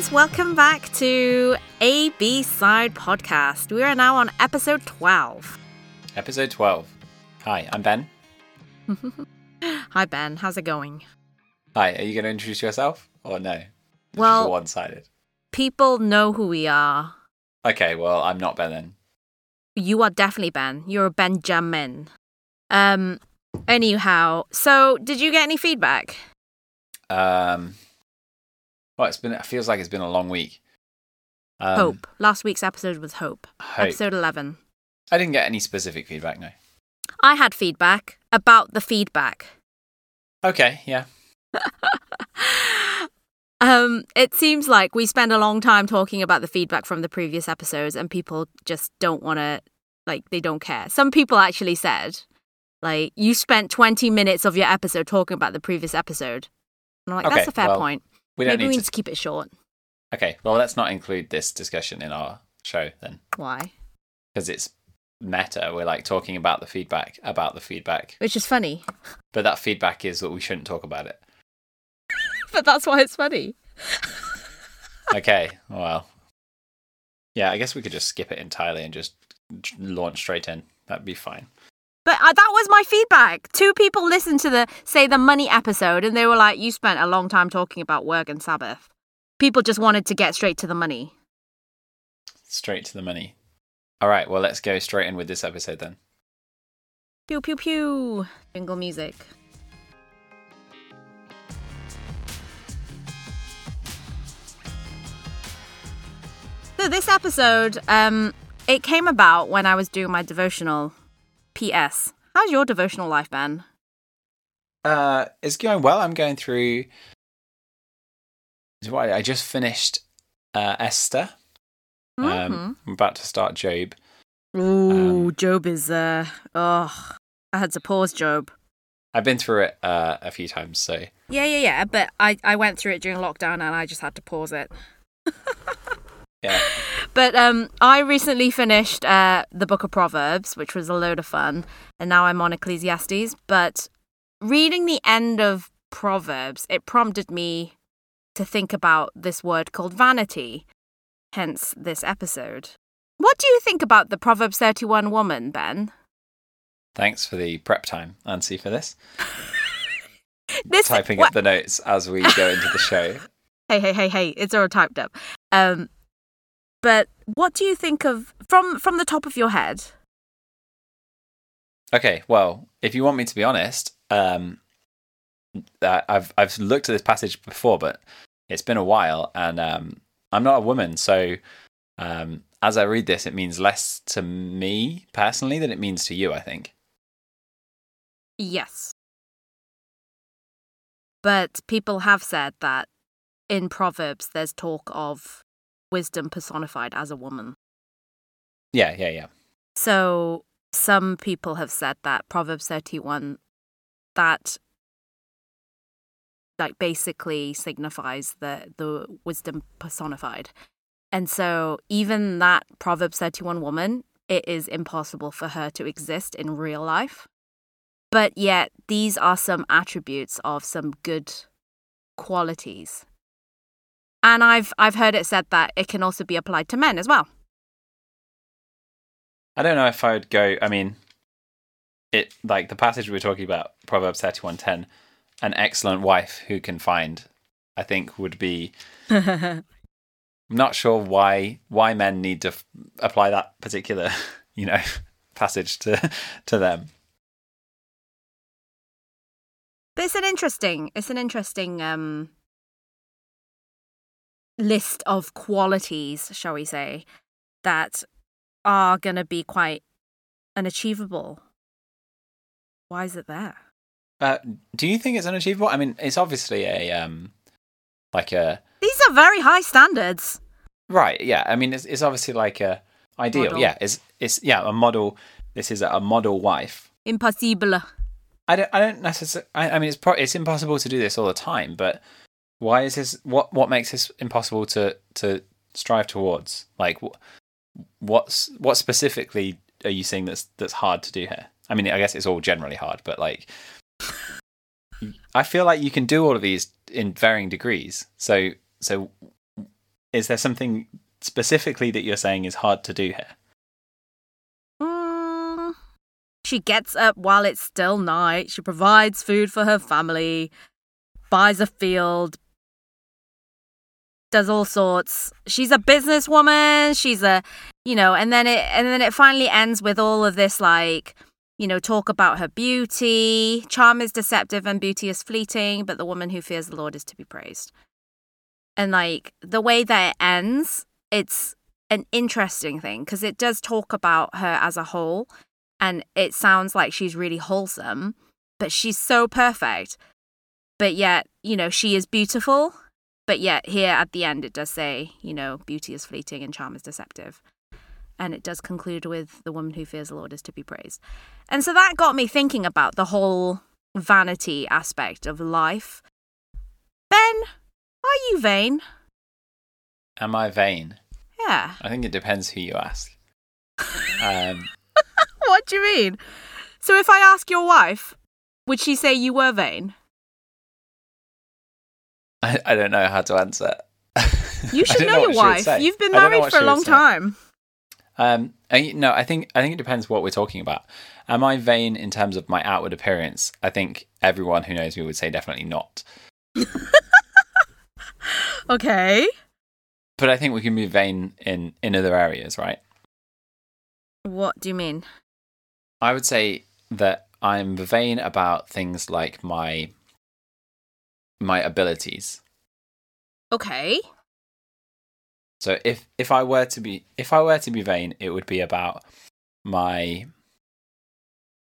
guys, welcome back to A B Side Podcast. We are now on episode 12. Episode 12. Hi, I'm Ben. Hi, Ben. How's it going? Hi, are you going to introduce yourself or no? Well- one sided. People know who we are. Okay, well, I'm not Ben then. You are definitely Ben. You're a Benjamin. Um, anyhow, so did you get any feedback? Um, well, it's been, it feels like it's been a long week. Um, Hope. Last week's episode was Hope. Hope. Episode 11. I didn't get any specific feedback, no. I had feedback about the feedback. Okay, yeah. um, it seems like we spend a long time talking about the feedback from the previous episodes, and people just don't want to, like, they don't care. Some people actually said, like, you spent 20 minutes of your episode talking about the previous episode. And I'm like, Okay, that's a fair well, point. We don't Maybe we need need to. to keep it short. Okay, well, let's not include this discussion in our show then, Why? because it's meta. We're like talking about the feedback, about the feedback. Which is funny. But that feedback is that we shouldn't talk about it. But that's why it's funny. Okay, well. Yeah, I guess we could just skip it entirely and just launch straight in. That'd be fine. But uh, that was my feedback. Two people listened to the say the money episode, and they were like, "You spent a long time talking about work and Sabbath." People just wanted to get straight to the money. Straight to the money. All right, well, let's go straight in with this episode then. Pew pew pew. Jingle music. So this episode, um, it came about when I was doing my devotional. P.S. How's your devotional life, Ben? Uh, it's going well. I'm going through. I just finished uh, Esther. Um, Mhm. I'm about to start Job. Ooh, um, Job is uh oh I had to pause Job. I've been through it uh, a few times, so Yeah, yeah, yeah. But I, I went through it during lockdown and I just had to pause it. yeah. But um I recently finished uh the book of Proverbs, which was a load of fun, and now I'm on Ecclesiastes. But reading the end of Proverbs, it prompted me to think about this word called vanity, hence this episode. What do you think about the Proverbs 31 woman, Ben? Thanks for the prep time, Ansi, for this. This Typing what- up the notes as we go into the show. hey hey hey hey it's all typed up um but what do you think of from from the top of your head Okay, well, if you want me to be honest, um, I've I've looked at this passage before, but it's been a while, and um, I'm not a woman, so um, as I read this, it means less to me personally than it means to you. I think. yes but people have said that in proverbs there's talk of wisdom personified as a woman. Yeah, yeah, yeah. so some people have said that proverbs 31 that like basically signifies the the wisdom personified. And so even that proverbs 31 woman it is impossible for her to exist in real life. But yet these are some attributes of some good qualities and i've i've heard it said that it can also be applied to men as well I don't know if I would go. I mean, it like the passage we were talking about, Proverbs thirty-one ten, an excellent wife who can find. I think would be I'm not sure why why men need to f- apply that particular you know passage to to them. But it's an interesting, it's an interesting um, list of qualities, shall we say, that are going to be quite unachievable. Why is it there? Uh, do you think it's unachievable? I mean, it's obviously a um like a These are very high standards. right. Yeah, I mean, it's it's obviously like a ideal. Model. Yeah, it's it's yeah a model. This is a model wife. Impossible. I don't. I don't necessarily. I, I mean, it's pro- it's impossible to do this all the time. But why is this? What what makes this impossible to to strive towards? Like, wh- what's what specifically are you saying that's that's hard to do here? I mean, I guess it's all generally hard, but like, I feel like you can do all of these in varying degrees. So so is there something specifically that you're saying is hard to do here? Mm, she gets up while it's still night. She provides food for her family, buys a field, does all sorts. She's a businesswoman. She's a, you know, and then it and then it finally ends with all of this like, you know, talk about her beauty. Charm is deceptive and beauty is fleeting, but the woman who fears the Lord is to be praised. And like the way that it ends, it's an interesting thing because it does talk about her as a whole and it sounds like she's really wholesome, but she's so perfect. But yet, you know, she is beautiful but yet, here at the end, it does say, you know, beauty is fleeting and charm is deceptive. And it does conclude with the woman who fears the Lord is to be praised. And so that got me thinking about the whole vanity aspect of life. Ben, are you vain? Am I vain? Yeah. I think it depends who you ask. Um, what do you mean? So if I ask your wife, would she say you were vain? I, I don't know how to answer. You should know, know your wife. You've been married for a long time. Um, I, no, I think I think it depends what we're talking about. Am I vain in terms of my outward appearance? I think everyone who knows me would say definitely not. okay. But I think we can be vain in in other areas, right? What do you mean? I would say that I'm vain about things like my my abilities. Okay. So if if I were to be if I were to be vain, it would be about my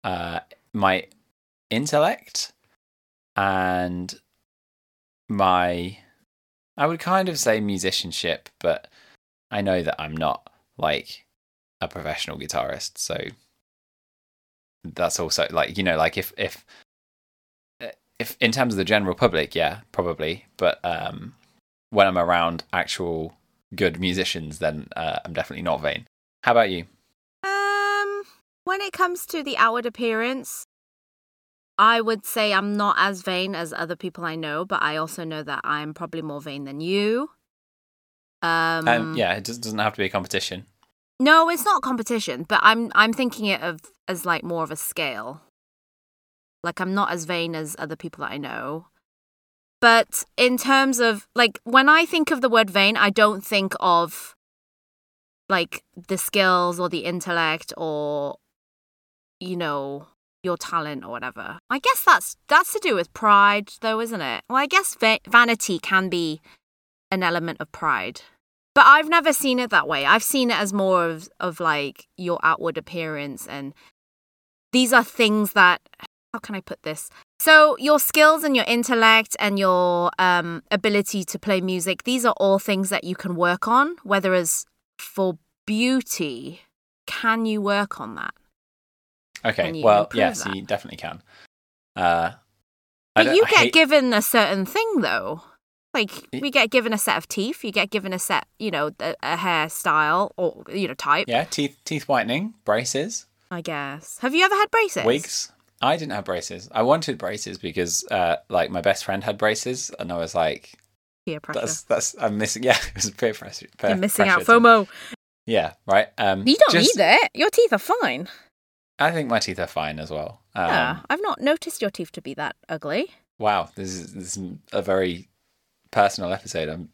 uh my intellect and my I would kind of say musicianship, but I know that I'm not like a professional guitarist, so that's also like you know like if if if in terms of the general public, yeah, probably. But um, when I'm around actual good musicians, then uh, I'm definitely not vain. How about you? Um, when it comes to the outward appearance, I would say I'm not as vain as other people I know, but I also know that I'm probably more vain than you. Um, um yeah, it doesn't have to be a competition. No, it's not competition, but I'm I'm thinking it of as like more of a scale. Like, I'm not as vain as other people that I know. But in terms of, like, when I think of the word vain, I don't think of like the skills or the intellect or, you know, your talent or whatever. I guess that's that's to do with pride, though, isn't it? Well, I guess va- vanity can be an element of pride, but I've never seen it that way. I've seen it as more of of like your outward appearance, and these are things that how can I put this? So your skills and your intellect and your um, ability to play music, these are all things that you can work on. Whether as for beauty, can you work on that? Okay, well, yes, that? you definitely can. Uh, but you get hate... given a certain thing though. Like we get given a set of teeth, you get given a set, you know, a, a hairstyle or you know type. Yeah, teeth teeth whitening, braces. I guess. Have you ever had braces? Wigs. I didn't have braces. I wanted braces because, uh, like, my best friend had braces, and I was like, peer pressure. That's that's I'm missing. Yeah, it was peer pressure. Peer You're missing out. FOMO. yeah, right. Um, you don't just, need it. Your teeth are fine. I think my teeth are fine as well. Um, yeah, I've not noticed your teeth to be that ugly. Wow, this is this is a very personal episode. I'm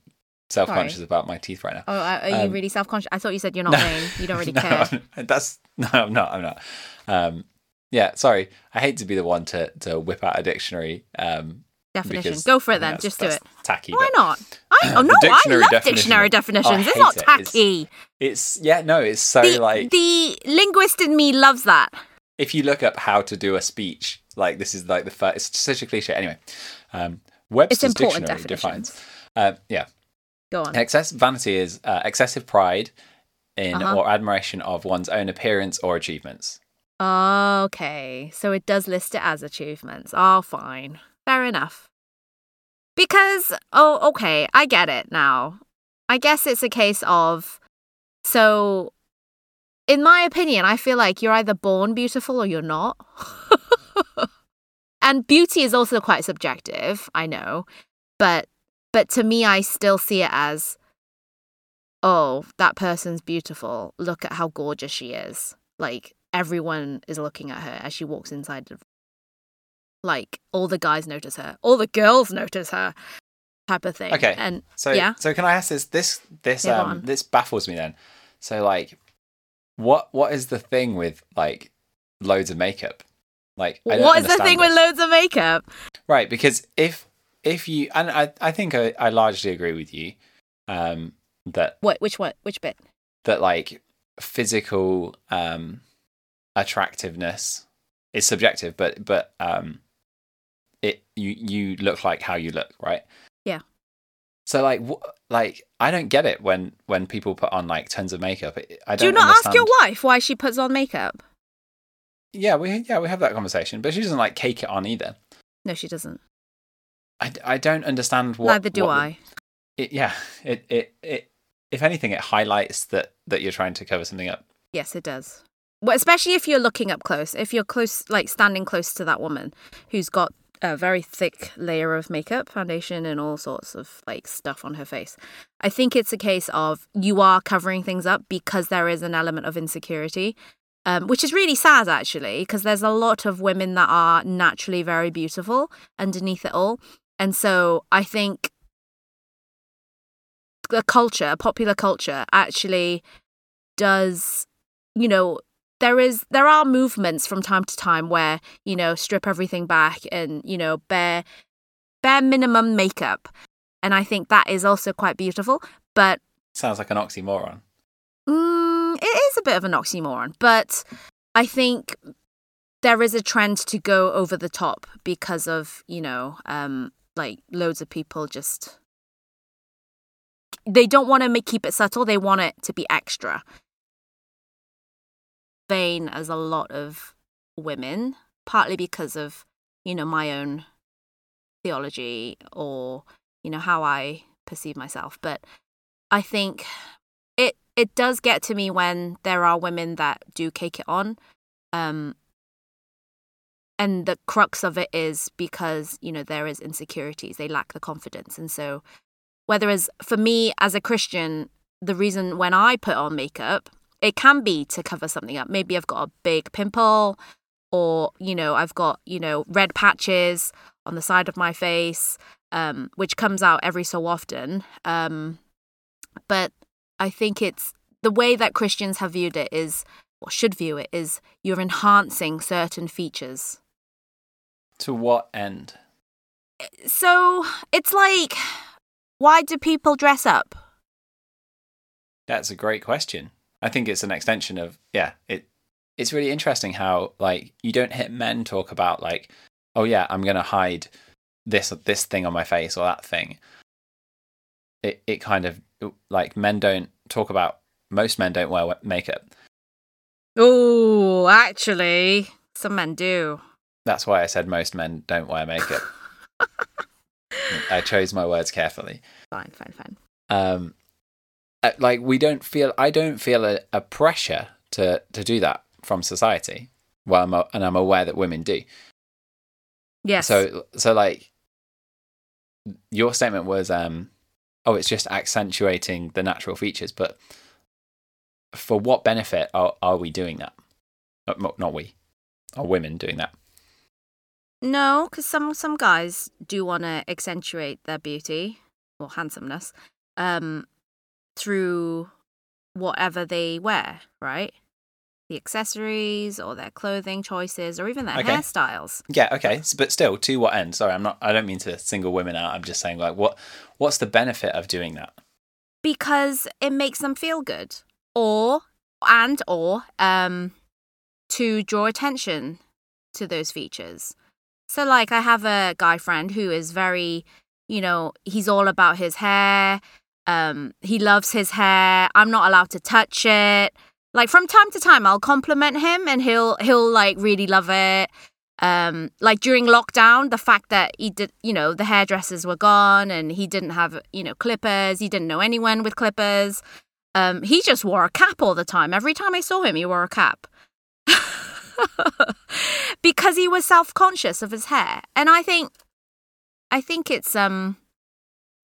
self conscious about my teeth right now. Oh, are you um, really self conscious? I thought you said you're not no, vain. You don't really no, care. That's no, I'm not. I'm not. Um, yeah, sorry. I hate to be the one to to whip out a dictionary. Um, Definition. Go for it then. Just do it. Tacky. Why not? I, oh no, I love dictionary definitions. It's not tacky. It. It's, it's, yeah, no, it's so the, like the linguist in me loves that. If you look up how to do a speech, like this is like the first. It's such a cliche. Anyway, um, Webster's dictionary defines. Uh, yeah. Go on. Excess vanity is uh, excessive pride in uh-huh. or admiration of one's own appearance or achievements. Okay, so it does list it as achievements. Oh, fine. Fair enough. Because, oh, okay, I get it now. I guess it's a case of. So, in my opinion, I feel like you're either born beautiful or you're not. and beauty is also quite subjective, I know. But but to me I still see it as oh, that person's beautiful. Look at how gorgeous she is. Like everyone is looking at her as she walks inside the like all the guys notice her, all the girls notice her, type of thing. Okay. And So yeah, so can I ask this this this Yeah, um this baffles me then. So like what what is the thing with like loads of makeup? Like I what is the thing with loads of makeup? Right, because if if you and I I think I, I largely agree with you um that What? Which what Which bit? that like physical um attractiveness is subjective but but um it you you look like how you look right Yeah. so like wh- like i don't get it when when people put on like tons of makeup I- i Do you don't not ask your wife why she puts on makeup? yeah we yeah we have that conversation but she doesn't like cake it on either No, she doesn't. i, I don't understand what Neither do what I. it, yeah it, it it if anything it highlights that that you're trying to cover something up Yes, it does. Well, especially if you're looking up close. If you're close, like standing close to that woman who's got a very thick layer of makeup, foundation, and all sorts of like stuff on her face. I think it's a case of you are covering things up because there is an element of insecurity, um, which is really sad actually, because there's a lot of women that are naturally very beautiful underneath it all. And so I think the culture, popular culture, actually does, you know, there is there are movements from time to time where you know strip everything back and you know bare bare minimum makeup, and I think that is also quite beautiful. But sounds like an oxymoron Mm, it is a bit of an oxymoron, but I think there is a trend to go over the top because of, you know, um, like loads of people just they don't want to make keep it subtle. They want it to be extra. Vain as a lot of women, partly because of, you know, my own theology or, you know, how I perceive myself. But I think it it does get to me when there are women that do cake it on um and the crux of it is because you know there is insecurities they lack the confidence and so whether as for me as a christian the reason when i put on makeup it can be to cover something up maybe i've got a big pimple or you know i've got you know red patches on the side of my face um which comes out every so often um but I think it's the way that Christians have viewed it is, or should view it, is you're enhancing certain features. to what end So it's like, why do people dress up? That's a great question. I think it's an extension of yeah. It it's really interesting how like you don't hit men talk about like oh yeah I'm gonna hide this this thing on my face or that thing. It it kind of like men don't talk about most men don't wear makeup. Oh, actually, some men do. That's why I said most men don't wear makeup. I chose my words carefully. Fine, fine, fine. um like we don't feel i don't feel a, a pressure to to do that from society well I'm a, and i'm aware that women do. Yes. so so like your statement was um oh it's just accentuating the natural features but for what benefit are, are we doing that? Uh, not, not we are women doing that? No, because some some guys do want to accentuate their beauty or handsomeness, um, through whatever they wear, right? The accessories or their clothing choices or even their Okay. hairstyles. yeah okay but still to what end sorry i'm not i don't mean to single women out i'm just saying like what what's the benefit of doing that because it makes them feel good or and or um to draw attention to those features so like i have a guy friend who is very you know he's all about his hair um he loves his hair. I'm not allowed to touch it. Like from time to time i'll compliment him and he'll he'll like really love it. Um like during lockdown the fact that he did you know the hairdressers were gone and he didn't have you know clippers he didn't know anyone with clippers. Um he just wore a cap all the time. Every time i saw him he wore a cap. Because he was self-conscious of his hair. And i think i think it's um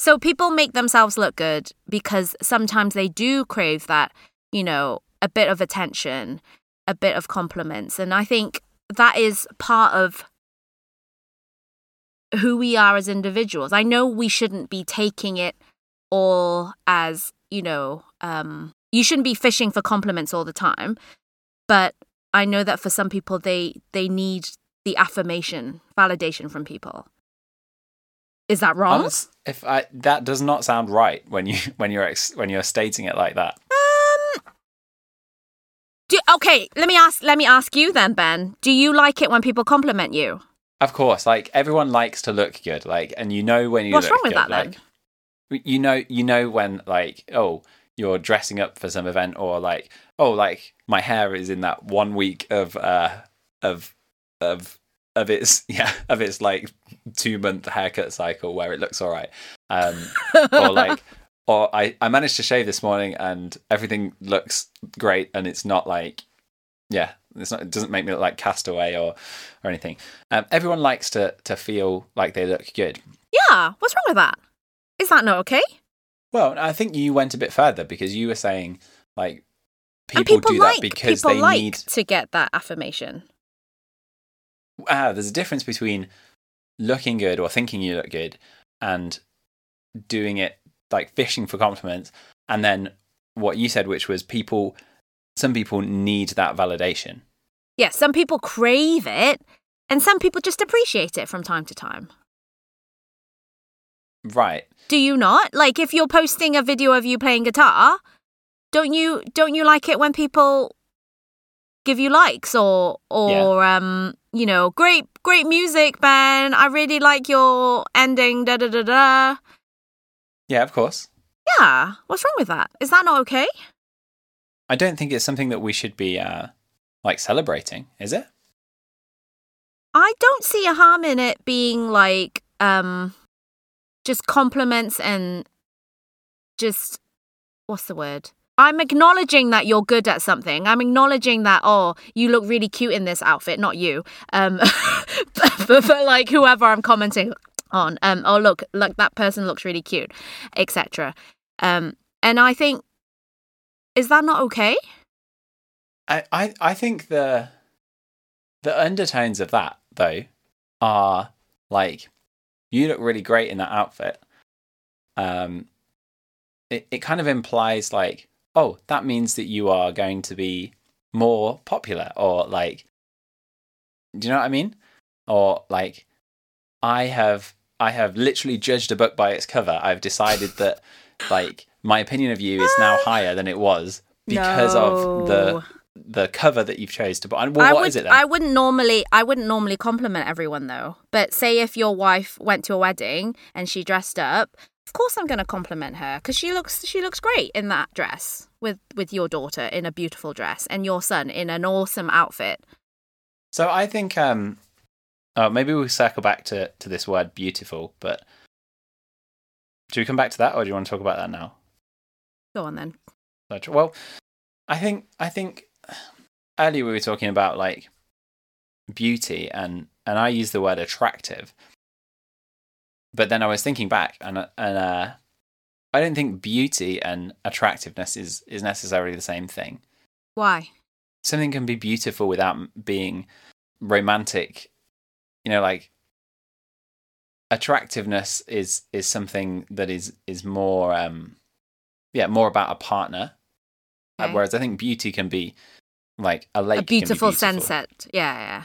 So people make themselves look good because sometimes they do crave that, you know, a bit of attention, a bit of compliments. And I think that is part of who we are as individuals. I know we shouldn't be taking it all as, you know, um, you shouldn't be fishing for compliments all the time, but I know that for some people they they need the affirmation, validation from people. Is that wrong? Honest, if I that does not sound right when you when you're ex, when you're stating it like that. Um do, okay, let me ask let me ask you then, Ben. Do you like it when people compliment you? Of course, like everyone likes to look good, like, and you know when you What's look wrong with good, that like, then? you know, you know when like, oh, you're dressing up for some event, or like, oh, like my hair is in that one week of uh of of of its yeah of its like two month haircut cycle where it looks all right, um, or like. Or I, I managed to shave this morning and everything looks great and it's not like yeah, it's not, it doesn't make me look like castaway or or anything. Um, everyone likes to to feel like they look good. yeah, what's wrong with that? Is that not okay? Well, I think you went a bit further because you were saying like people, people do like that because they like need. to get that affirmation. Ah, there's a difference between looking good or thinking you look good and doing it like fishing for compliments, and then what you said, which was people. Some people need that validation. Yeah, some people crave it and some people just appreciate it from time to time. Right. Do you not? Like if you're posting a video of you playing guitar, don't you don't you like it when people give you likes or or um you know, great great music, Ben. I really like your ending da da da da. Yeah, of course. Yeah, what's wrong with that? Is that not okay? I don't think it's something that we should be uh, like celebrating, is it? I don't see a harm in it being like um just compliments and just what's the word? I'm acknowledging that you're good at something. I'm acknowledging that oh, you look really cute in this outfit, not you. Um but, but, but like whoever I'm commenting on um oh look, look that person looks really cute, etc. Um and I think is that not okay? I, I, I think the the undertones of that though are like you look really great in that outfit. Um, it it kind of implies like oh that means that you are going to be more popular or like do you know what I mean? Or like I have I have literally judged a book by its cover. I've decided that like my opinion of you is now higher than it was because of the the cover that you've chose to put. And well, I what would, is it then? I wouldn't normally I wouldn't normally compliment everyone though. But say if your wife went to a wedding and she dressed up, of course I'm going to compliment her cuz she looks she looks great in that dress with with your daughter in a beautiful dress and your son in an awesome outfit. So I think um oh maybe we'll circle back to, to this word beautiful, but do we come back to that or do you want to talk about that now? Go on then. Well, I think I think earlier we were talking about like beauty and and I use the word attractive. But then I was thinking back and and uh I don't think beauty and attractiveness is is necessarily the same thing. Why? something can be beautiful without being romantic you know like attractiveness is is something that is is more um yeah more about a partner Uh, Okay. whereas i think beauty can be like a lake a can be beautiful, sunset. Yeah, yeah.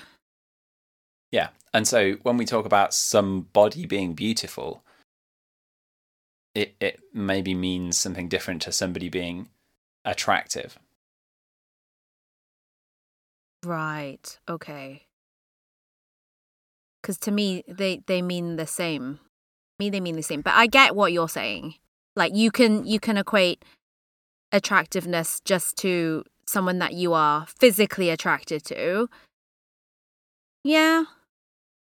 yeah and so when we talk about somebody being beautiful it it maybe means something different to somebody being attractive Right. Okay. Cuz to me they they mean the same. Me they mean the same. But I get what you're saying. Like you can you can equate attractiveness just to someone that you are physically attracted to. Yeah.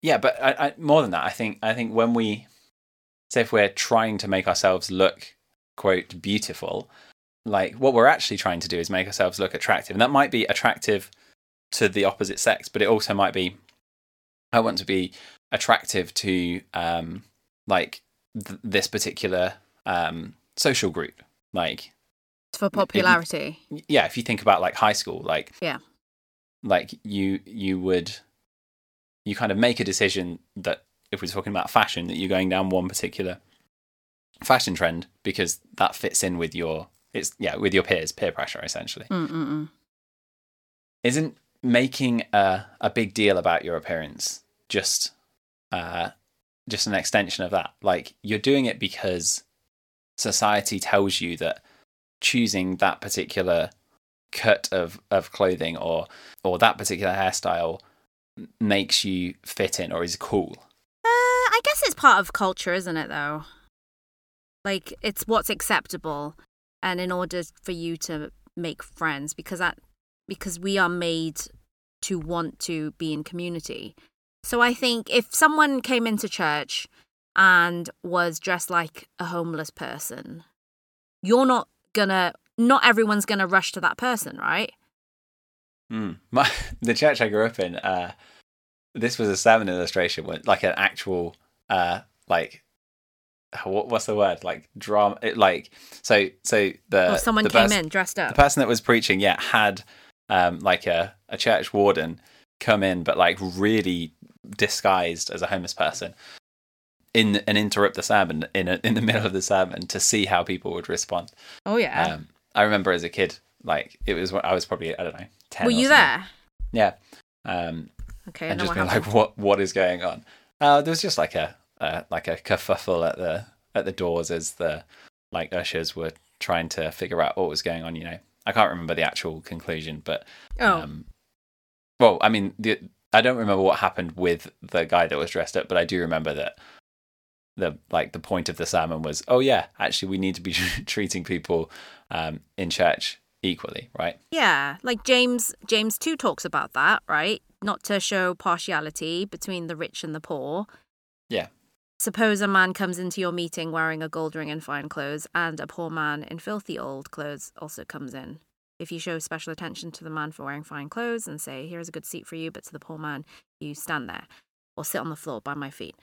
Yeah, but I, I, more than that, I think I think when we say if we're trying to make ourselves look quote beautiful, like what we're actually trying to do is make ourselves look attractive, and that might be attractive to the opposite sex, but it also might be I want to be attractive to um like th- this particular um, social group. Like, For popularity. yeah, if you think about like high school, like Yeah. like you you would you kind of make a decision that if we're talking about fashion, that you're going down one particular fashion trend because that fits in with your it's yeah with your peers, peer pressure essentially. Mm-mm-mm. Isn't making a a big deal about your appearance just uh just an extension of that? Like you're doing it because society tells you that choosing that particular cut of, of clothing or or that particular hairstyle makes you fit in or is cool. Uh, I guess it's part of culture, isn't it, though? Like, it's what's acceptable. And in order for you to make friends, because that, because we are made to want to be in community. So I think if someone came into church and was dressed like a homeless person, you're not gonna, not everyone's gonna rush to that person, right? Mm. My the church I grew up in, uh, this was a sermon illustration, with, like an actual, uh, like what, what's the word? Like drama. It, like so so the or someone the came pers- in dressed up the person that was preaching, yeah, had um like a a church warden come in, but like really disguised as a homeless person. In and interrupt the sermon in a, in the middle of the sermon to see how people would respond. oh, yeah. Um, I remember as a kid, like it was when I was probably I don't know ten. Were you something. there? Yeah. Um, Okay, and just being happened. like, what what is going on? Uh, there was just like a uh, like a kerfuffle at the at the doors as the like ushers were trying to figure out what was going on. You know, I can't remember the actual conclusion, but oh, um, well, I mean, the, I don't remember what happened with the guy that was dressed up, but I do remember that the like the point of the sermon was, oh yeah, actually, we need to be treating people um, in church equally, right? Yeah, like James James 2 talks about that, right? Not to show partiality between the rich and the poor. Yeah. Suppose a man comes into your meeting wearing a gold ring and fine clothes, and a poor man in filthy old clothes also comes in. If you show special attention to the man for wearing fine clothes and say, Here's a good seat for you, but to the poor man, you stand there or sit on the floor by my feet,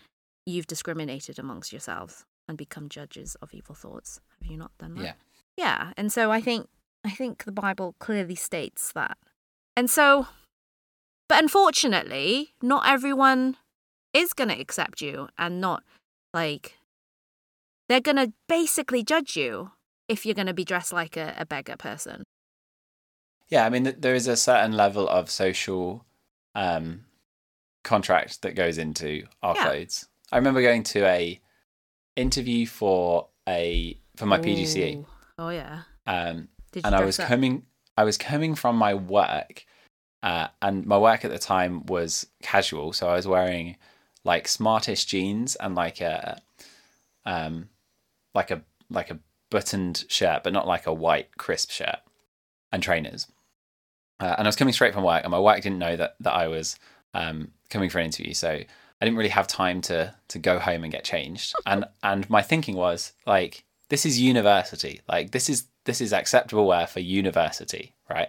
you've discriminated amongst yourselves and become judges of evil thoughts. Have you not done that? Yeah. Yeah. And so I think I think the Bible clearly states that. And so but unfortunately, not everyone is going to accept you and not like they're going to basically judge you if you're going to be dressed like a, a beggar person. Yeah, I mean, there is a certain level of social um, contract that goes into our Yeah. clothes. I remember going to a interview for a for my PGCE, Oh yeah. um, Did and I was up? coming. I was coming from my work, uh, and my work at the time was casual, so I was wearing like smartish jeans and like a, um, like a like a buttoned shirt, but not like a white crisp shirt, and trainers. Uh, and I was coming straight from work, and my work didn't know that that I was um, coming for an interview, so I didn't really have time to to go home and get changed. And and my thinking was like, this is university, like this is this is acceptable wear for university, right?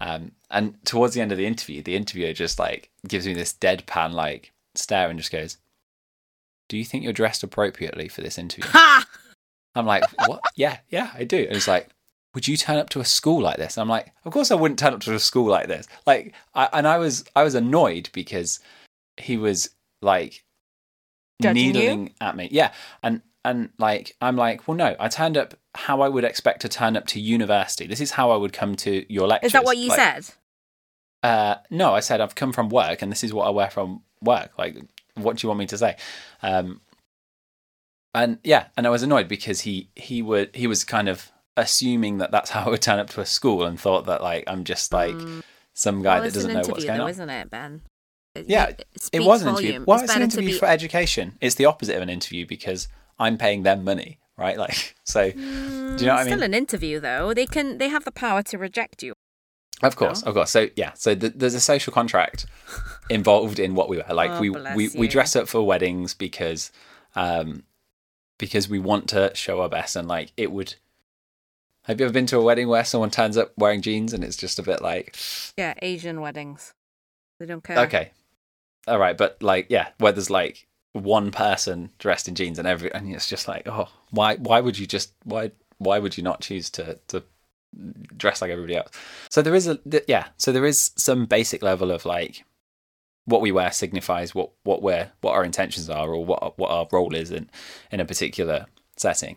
Um, and towards the end of the interview, the interviewer just like gives me this deadpan like stare and just goes, "Do you think you're dressed appropriately for this interview?" Ha! I'm like, "What? yeah, yeah, I do." And it's like, "Would you turn up to a school like this?" And I'm like, "Of course I wouldn't turn up to a school like this." Like, I, and I was I was annoyed because he was like Judging you? needling at me. Yeah, and and like I'm like, well, no, I turned up how I would expect to turn up to university. This is how I would come to your lectures. Is that what you Like, said? Uh, no, I said I've come from work, and this is what I wear from work. Like, what do you want me to say? Um, and yeah, and I was annoyed because he he would he was kind of assuming that that's how I would turn up to a school, and thought that like I'm just like Mm. some guy Well, that doesn't know what's going though, on. isn't it, Ben? Yeah, it, It was an interview. Well, it's it's an interview be. for education. It's the opposite of an interview because I'm paying them money, right? Like, so Mm, do you know what I mean? Still an interview though. They can. They have the power to reject you. Of course, of course. So yeah, so th- there's a social contract involved in what we wear. Like Oh, we we, we dress up for weddings because um because we want to show our best and like it would. Have you ever been to a wedding where someone turns up wearing jeans and it's just a bit like Yeah, Asian weddings. They don't care. okay, all right, but like yeah, where there's like one person dressed in jeans and every and it's just like oh why why would you just why why would you not choose to to dress like everybody else? So there is a yeah so there is some basic level of like what we wear signifies what what we're what our intentions are or what what our role is in in a particular setting.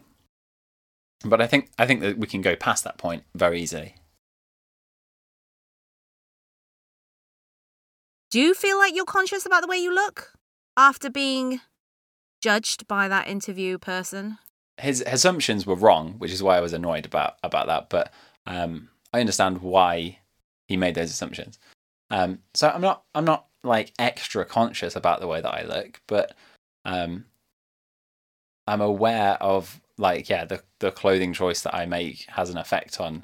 But i think i think that we can go past that point very easily Do you feel like you're conscious about the way you look after being judged by that interview person? His assumptions were wrong, which is why I was annoyed about about that. But um, I understand why he made those assumptions. Um, so I'm not I'm not like extra conscious about the way that I look, but um, I'm aware of like yeah the the clothing choice that I make has an effect on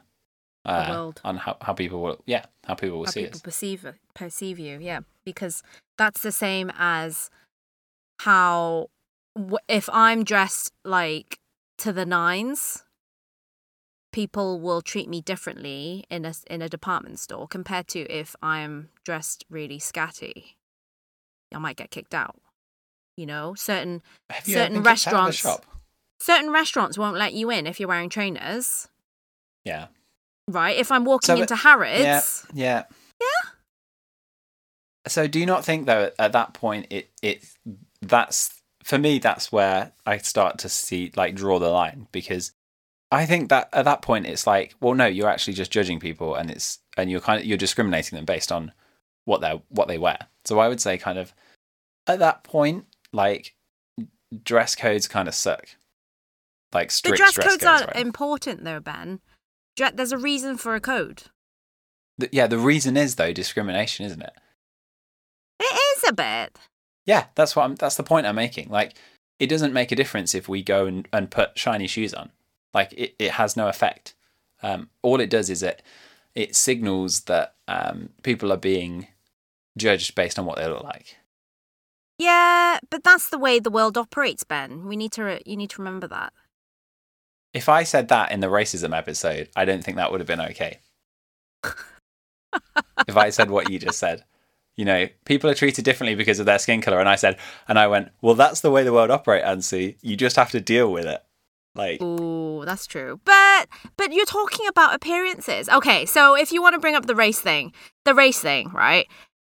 uh, on how, how people will yeah how people will how see people us perceive perceive you yeah. Because that's the same as how if i'm dressed like to the nines people will treat me differently in a in a department store compared to if i'm dressed really scatty. I might get kicked out you know? Certain you certain restaurants certain restaurants won't let you in if you're wearing trainers. Yeah right? If I'm walking so, into Harrods. Yeah. Yeah. Yeah. So do you not think though at that point it it that's for me that's where I start to see like draw the line because I think that at that point it's like well no you're actually just judging people and it's and you're kind of you're discriminating them based on what they what they wear. So I would say kind of at that point like dress codes kind of suck. Like strict the dress, dress codes, codes are right? important though, Ben. There's a reason for a code. The, yeah, the reason is though discrimination, isn't it? It is a bit. Yeah, that's what I'm. That's the point I'm making. Like, it doesn't make a difference if we go and, and put shiny shoes on. Like, it, it has no effect. Um, all it does is it it signals that um, people are being judged based on what they look like. Yeah, but that's the way the world operates, Ben. We need to. You need to remember that. If I said that in the racism episode, I don't think that would have been okay. if I said what you just said, you know, people are treated differently because of their skin color, and I said, and I went, well, that's the way the world operates, Ansi. You just have to deal with it. Like, oh, that's true. But but you're talking about appearances. Okay, so if you want to bring up the race thing, the race thing, right?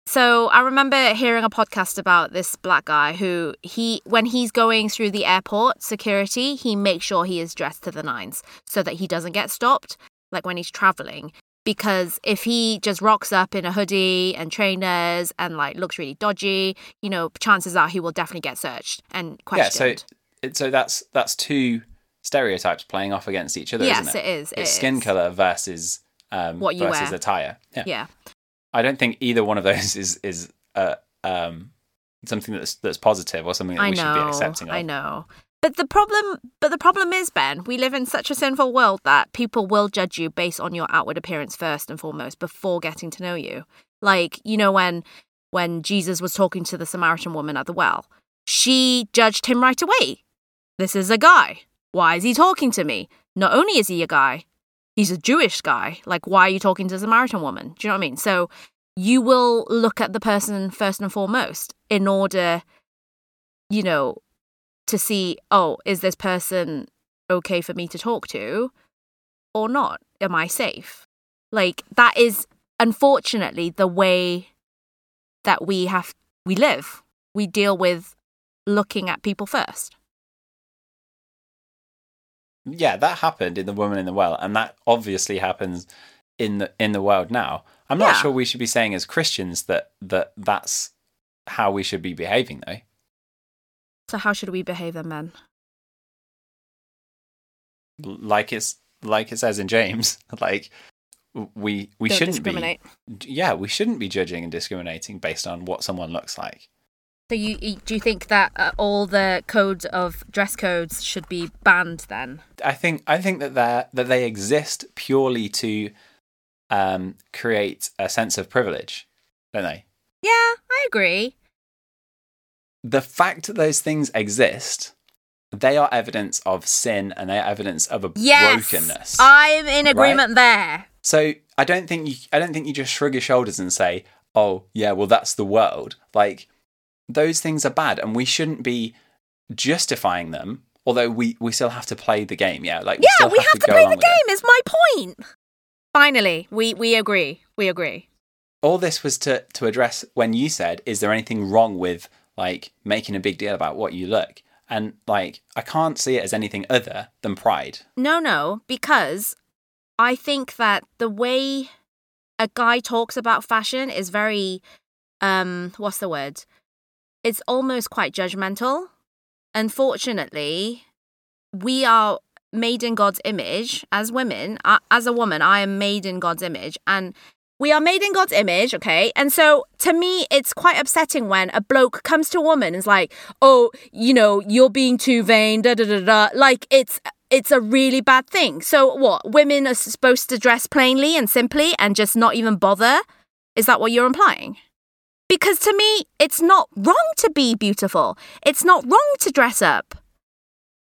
So I remember hearing a podcast about this black guy who he when he's going through the airport security, he makes sure he is dressed to the nines so that he doesn't get stopped like when he's traveling because if he just rocks up in a hoodie and trainers and like looks really dodgy, you know, chances are he will definitely get searched and questioned. Yeah, so so that's that's two stereotypes playing off against each other, yes, isn't it? it is. It's it skin is. color versus um, what you versus wear. attire. Yeah. yeah. I don't think either one of those is is uh, um, something that's that's positive or something that I we know, should be accepting of. I know. But the problem but the problem is, Ben, we live in such a sinful world that people will judge you based on your outward appearance first and foremost before getting to know you. Like, you know when when Jesus was talking to the Samaritan woman at the well, she judged him right away. This is a guy. Why is he talking to me? Not only is he a guy, he's a Jewish guy. Like, why are you talking to a Samaritan woman? Do you know what I mean? So you will look at the person first and foremost in order, you know, to see, oh, is this person okay for me to talk to or not? Am I safe? Like, that is unfortunately the way that we have, we live. We deal with looking at people first yeah, that happened in the woman in the well, and that obviously happens in the in the world now. I'm not Yeah. sure we should be saying as Christians that that that's how we should be behaving, though. So how should we behave then, men? Like it's like it says in James, like we we Don't shouldn't be. Yeah, we shouldn't be judging and discriminating based on what someone looks like. So you do you think that uh, all the codes of dress codes should be banned then? I think I think that they that they exist purely to um, create a sense of privilege, don't they? Yeah, I agree. the fact that those things exist, they are evidence of sin and they are evidence of a Yes, brokenness. I'm in agreement there. so I don't think you I don't think you just shrug your shoulders and say, "Oh, yeah, well that's the world." Like those things are bad and we shouldn't be justifying them although we we still have to play the game yeah like yeah still we have to, go play the game is my point. Finally we we agree we agree. All this was to to address when you said is there anything wrong with like making a big deal about what you look? And like i can't see it as anything other than pride. No, no, because I think that the way a guy talks about fashion is very um what's the word? It's almost quite judgmental. Unfortunately, we are made in God's image as women. As a woman, I am made in God's image and we are made in God's image, okay? And so to me, it's quite upsetting when a bloke comes to a woman and is like, oh, you know, you're being too vain, da da da da. Like it's it's a really bad thing. So what? Women are supposed to dress plainly and simply and just not even bother? Is that what you're implying? Because to me, it's not wrong to be beautiful. It's not wrong to dress up.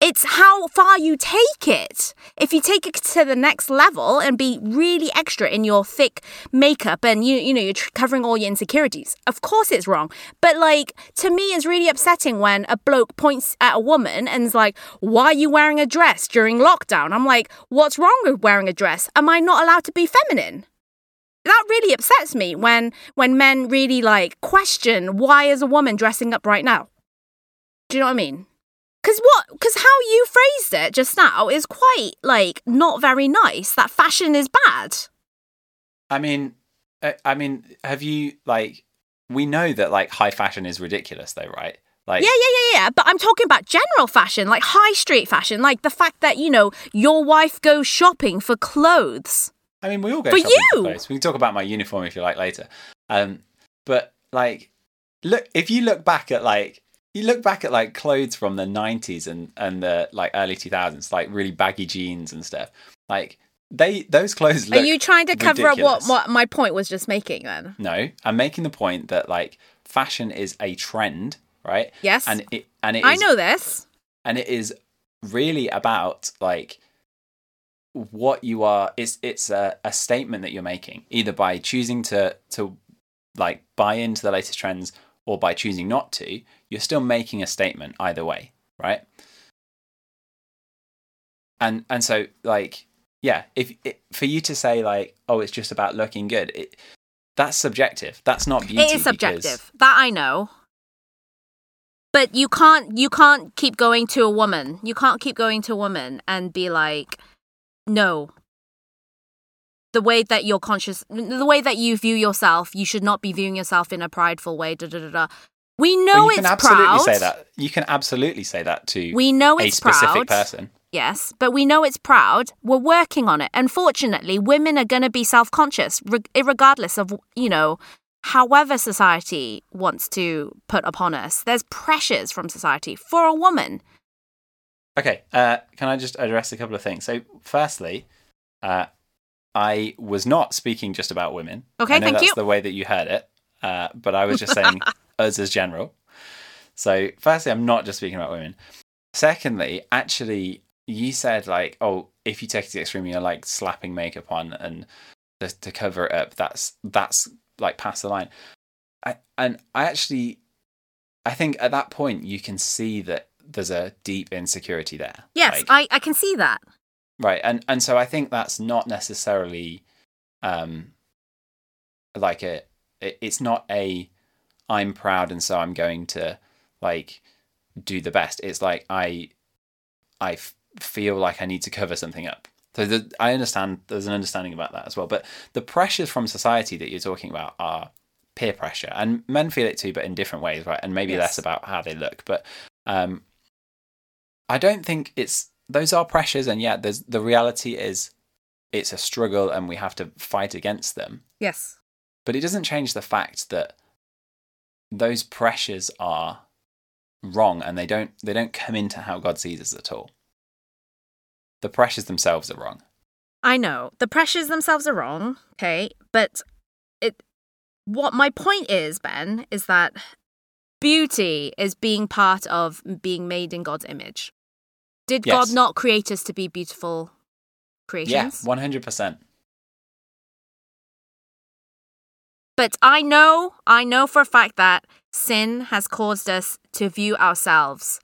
It's how far you take it. If you take it to the next level and be really extra in your thick makeup and you you know you're covering all your insecurities, of course it's wrong. But like to me, it's really upsetting when a bloke points at a woman and is like, "Why are you wearing a dress during lockdown?" I'm like, "What's wrong with wearing a dress? Am I not allowed to be feminine?" That really upsets me when when men really like question why is a woman dressing up right now. Do you know what I mean? Because what? Because how you phrased it just now is quite like not very nice. That fashion is bad. i mean I, I mean have you like we know that like high fashion is ridiculous though right like Yeah, yeah, yeah, yeah. But I'm talking about general fashion, like high street fashion, like the fact that you know your wife goes shopping for clothes. I mean, we all go shopping you! clothes. We can talk about my uniform if you like later. Um, but like, look if you look back at like you look back at like clothes from the '90s and and the like early 2000s, like really baggy jeans and stuff. Like they those clothes. Look Are you trying to cover up what, what my point was just making then? No, I'm making the point that like fashion is a trend, right? Yes, And it and it I know this. and it is really about like what you are it's it's a, a statement that you're making either by choosing to to like buy into the latest trends or by choosing not to you're still making a statement either way right and and so like yeah if it, for you to say like oh it's just about looking good it that's subjective that's not beauty It is because- subjective. That I know. But you can't you can't keep going to a woman. You can't keep going to a woman and be like, no. The way that you're conscious, the way that you view yourself, you should not be viewing yourself in a prideful way. Da da da da. We know well, you it's can absolutely proud. say that you can absolutely say that to We know a it's specific proud. person Yes, but we know it's proud. We're working on it. Unfortunately, women are going to be self-conscious, re- regardless of you know, however society wants to put upon us. There's pressures from society for a woman. Okay, uh, can I just address a couple of things? So, firstly, uh, I was not speaking just about women. Okay, I know thank that's you. the way that you heard it, uh, but I was just saying us as general. So, firstly, I'm not just speaking about women. Secondly, actually, you said like, oh, if you take it to the extreme, you're like slapping makeup on and to, to cover it up. That's that's like past the line. I, and I actually, I think at that point you can see that there's a deep insecurity there. Yes, Like- I, I can see that. right and and so i think that's not necessarily um like a it- it's not a i'm proud and so i'm going to like do the best it's like i i f- feel like i need to cover something up so the, i understand there's an understanding about that as well but the pressures from society that you're talking about are peer pressure and men feel it too but in different ways right and maybe Yes. less about how they look but um i don't think it's those are pressures and yet there's the reality is it's a struggle and we have to fight against them Yes. but it doesn't change the fact that those pressures are wrong and they don't they don't come into how god sees us at all the pressures themselves are wrong I know. The pressures themselves are wrong, okay? But it what my point is, Ben, is that beauty is being part of being made in God's image. Did Yes. God not create us to be beautiful yeah creations? 100% But I know, I know for a fact that sin has caused us to view ourselves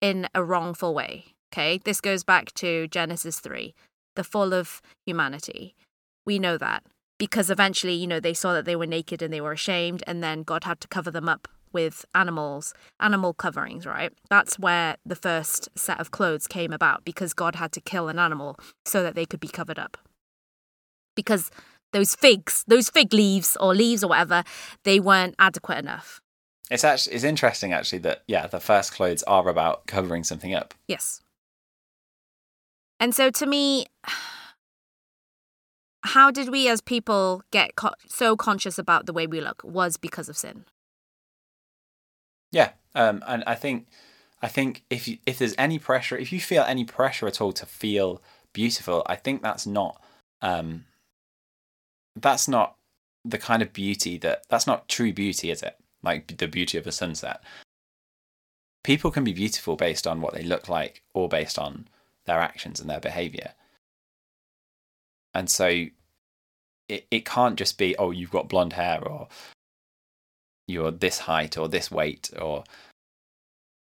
in a wrongful way. Okay, this goes back to Genesis 3, the fall of humanity. We know that because eventually, you know, they saw that they were naked and they were ashamed, and then God had to cover them up with animals, animal coverings, right? That's where the first set of clothes came about because God had to kill an animal so that they could be covered up. Because those figs, those fig leaves or leaves or whatever, they weren't adequate enough. It's actually it's interesting actually that yeah, the first clothes are about covering something up. Yes. And so to me, how did we as people get co- so conscious about the way we look was because of sin. Yeah, um, and I think I think if you, if there's any pressure, if you feel any pressure at all to feel beautiful, I think that's not um, that's not the kind of beauty that that's not true beauty, is it? Like the beauty of a sunset. People can be beautiful based on what they look like or based on their actions and their behavior. And so it, it can't just be, oh, you've got blonde hair or you're this height or this weight or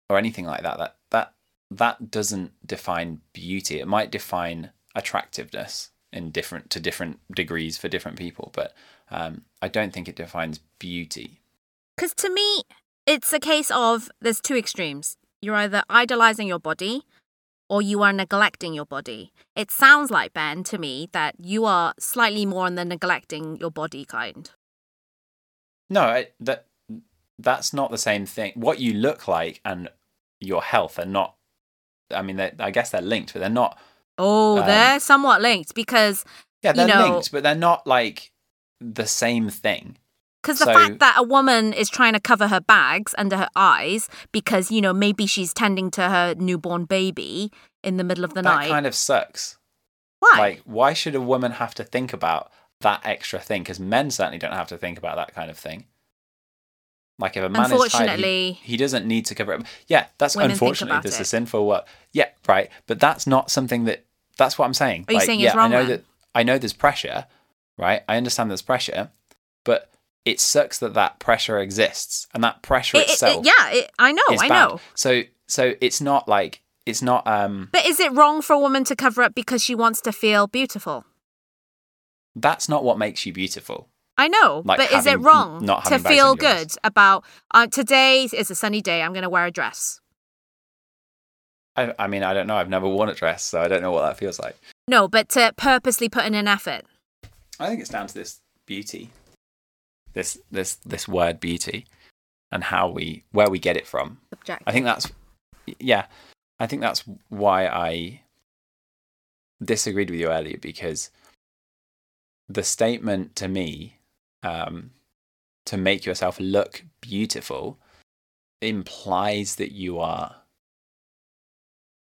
or anything like that. That that that doesn't define beauty. It might define attractiveness in different to different degrees for different people, but um, I don't think it defines beauty. Because to me, it's a case of there's two extremes. You're either idolizing your body or you are neglecting your body. It sounds like, Ben, to me, that you are slightly more on the neglecting your body kind. No, I, that that's not the same thing. What you look like and your health are not. I mean, I guess they're linked, but they're not. Oh, um, they're somewhat linked because. Yeah, they're you know, linked, but they're not like the same thing. Because the so, fact that a woman is trying to cover her bags under her eyes because, you know, maybe she's tending to her newborn baby in the middle of the that night. That kind of sucks. Why? Like, why should a woman have to think about that extra thing? Because men certainly don't have to think about that kind of thing. Like, if a man is tired, he, he, doesn't need to cover it. Yeah, that's unfortunately, this is sinful work. Yeah, right. But that's not something that, that's what I'm saying. Are you saying yeah, it's wrong? I know then? that, I know there's pressure, right? I understand there's pressure, but it sucks that that pressure exists and that pressure it, itself. It, it, yeah, I know, I bad. know. So so it's not like it's not. um But is it wrong for a woman to cover up because she wants to feel beautiful? That's not what makes you beautiful. I know, like but is it wrong to feel good about uh, today is a sunny day? I'm going to wear a dress. I, I mean, I don't know. I've never worn a dress, so I don't know what that feels like. No, but to purposely put in an effort. I think it's down to this beauty this this this word beauty and how we where we get it from. Subjective. I think that's yeah. I think that's why I disagreed with you earlier because the statement to me um, to make yourself look beautiful implies that you are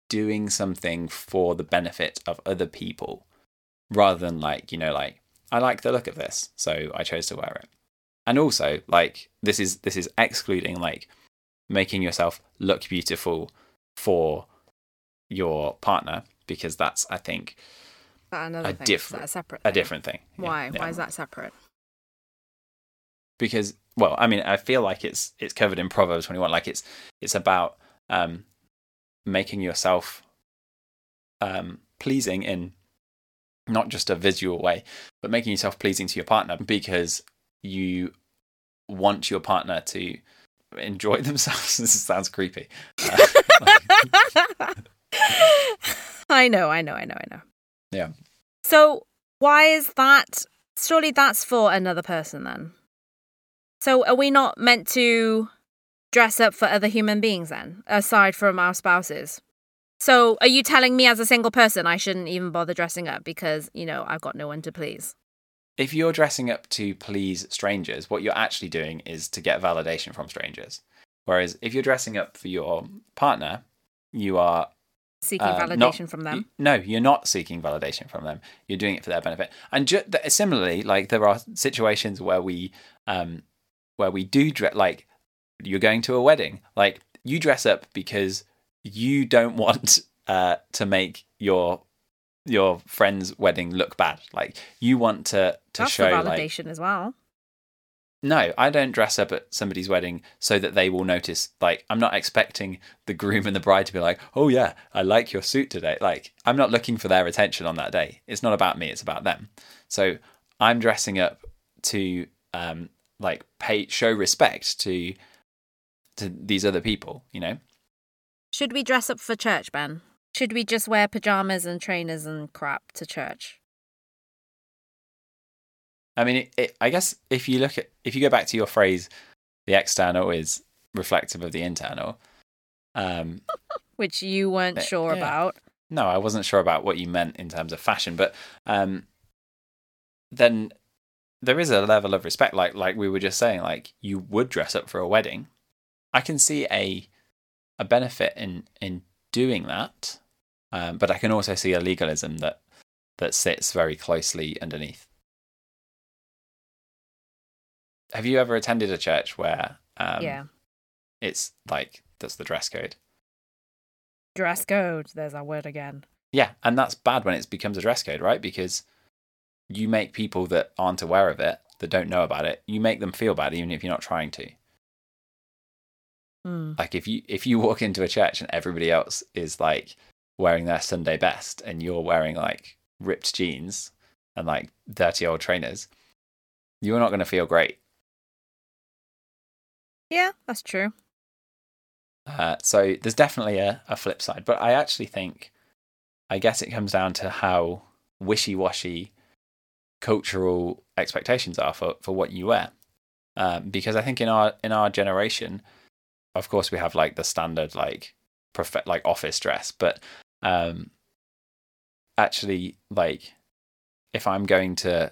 doing something for the benefit of other people rather than like you know like I like the look of this so I chose to wear it and also like this is this is excluding like making yourself look beautiful for your partner because that's I think another a different a separate thing? a different thing. Why? Yeah. Why is that separate? Because well, I mean, I feel like it's it's covered in Proverbs 21 like it's it's about um making yourself um pleasing in not just a visual way, but making yourself pleasing to your partner because you want your partner to enjoy themselves. this sounds creepy. Uh, I know, I know, I know, I know. Yeah. So why is that? Surely that's for another person then. So are we not meant to dress up for other human beings then, aside from our spouses? So are you telling me as a single person I shouldn't even bother dressing up because, you know, I've got no one to please? if you're dressing up to please strangers, what you're actually doing is to get validation from strangers. Whereas if you're dressing up for your partner, you are seeking uh, validation not, from them. No, you're not seeking validation from them. You're doing it for their benefit. And ju- similarly, like there are situations where we, um, where we do dress like you're going to a wedding. Like you dress up because you don't want uh, to make your your friend's wedding look bad. Like you want to to That's show validation like, as well. no, I don't dress up at somebody's wedding so that they will notice. Like, I'm not expecting the groom and the bride to be like, "Oh yeah, I like your suit today." Like, I'm not looking for their attention on that day. It's not about me; it's about them. So, I'm dressing up to um, like pay show respect to to these other people. You know. Should we dress up for church, Ben? Should we just wear pajamas and trainers and crap to church? I mean, it, it, I guess if you look at if you go back to your phrase, the external is reflective of the internal. Um, Which you weren't Yeah, sure yeah. about. no, I wasn't sure about what you meant in terms of fashion, but um, then there is a level of respect. Like like we were just saying, like you would dress up for a wedding. I can see a a benefit in in doing that, um, but I can also see a legalism that that sits very closely underneath. Have you ever attended a church where um, yeah. it's like that's the dress code? Dress code. There's our word again. Yeah, and that's bad when it becomes a dress code, right? Because you make people that aren't aware of it, that don't know about it, you make them feel bad even if you're not trying to. Hmm. Like if you if you walk into a church and everybody else is like wearing their Sunday best and you're wearing like ripped jeans and like dirty old trainers, you're not going to feel great. Yeah, that's true. Uh, so there's definitely a, a flip side, but I actually think, I guess it comes down to how wishy-washy cultural expectations are for, for what you wear. Um, because I think in our in our generation, of course, we have like the standard like prof- like office dress, but um, actually, like if I'm going to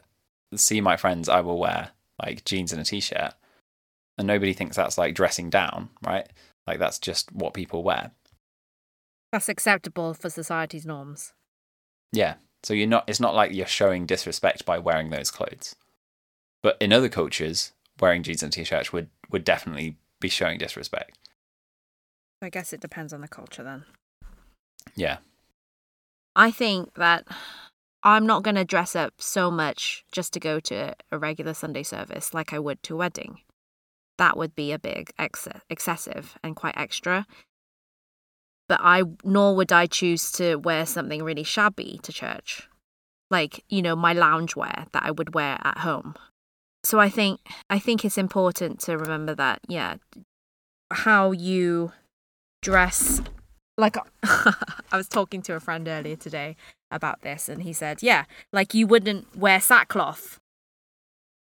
see my friends, I will wear like jeans and a t-shirt, and nobody thinks that's like dressing down, right? Like that's just what people wear. That's acceptable for society's norms. Yeah. So you're not it's not like you're showing disrespect by wearing those clothes. But in other cultures, wearing jeans and t-shirts would would definitely be showing disrespect. I guess it depends on the culture then. Yeah. I think that I'm not going to dress up so much just to go to a regular Sunday service like I would to a wedding. That would be a big ex- excessive and quite extra. But I nor would I choose to wear something really shabby to church. Like, you know, my lounge wear that I would wear at home. So I think I think it's important to remember that yeah, how you dress like I was talking to a friend earlier today about this, and he said, "Yeah, like you wouldn't wear sackcloth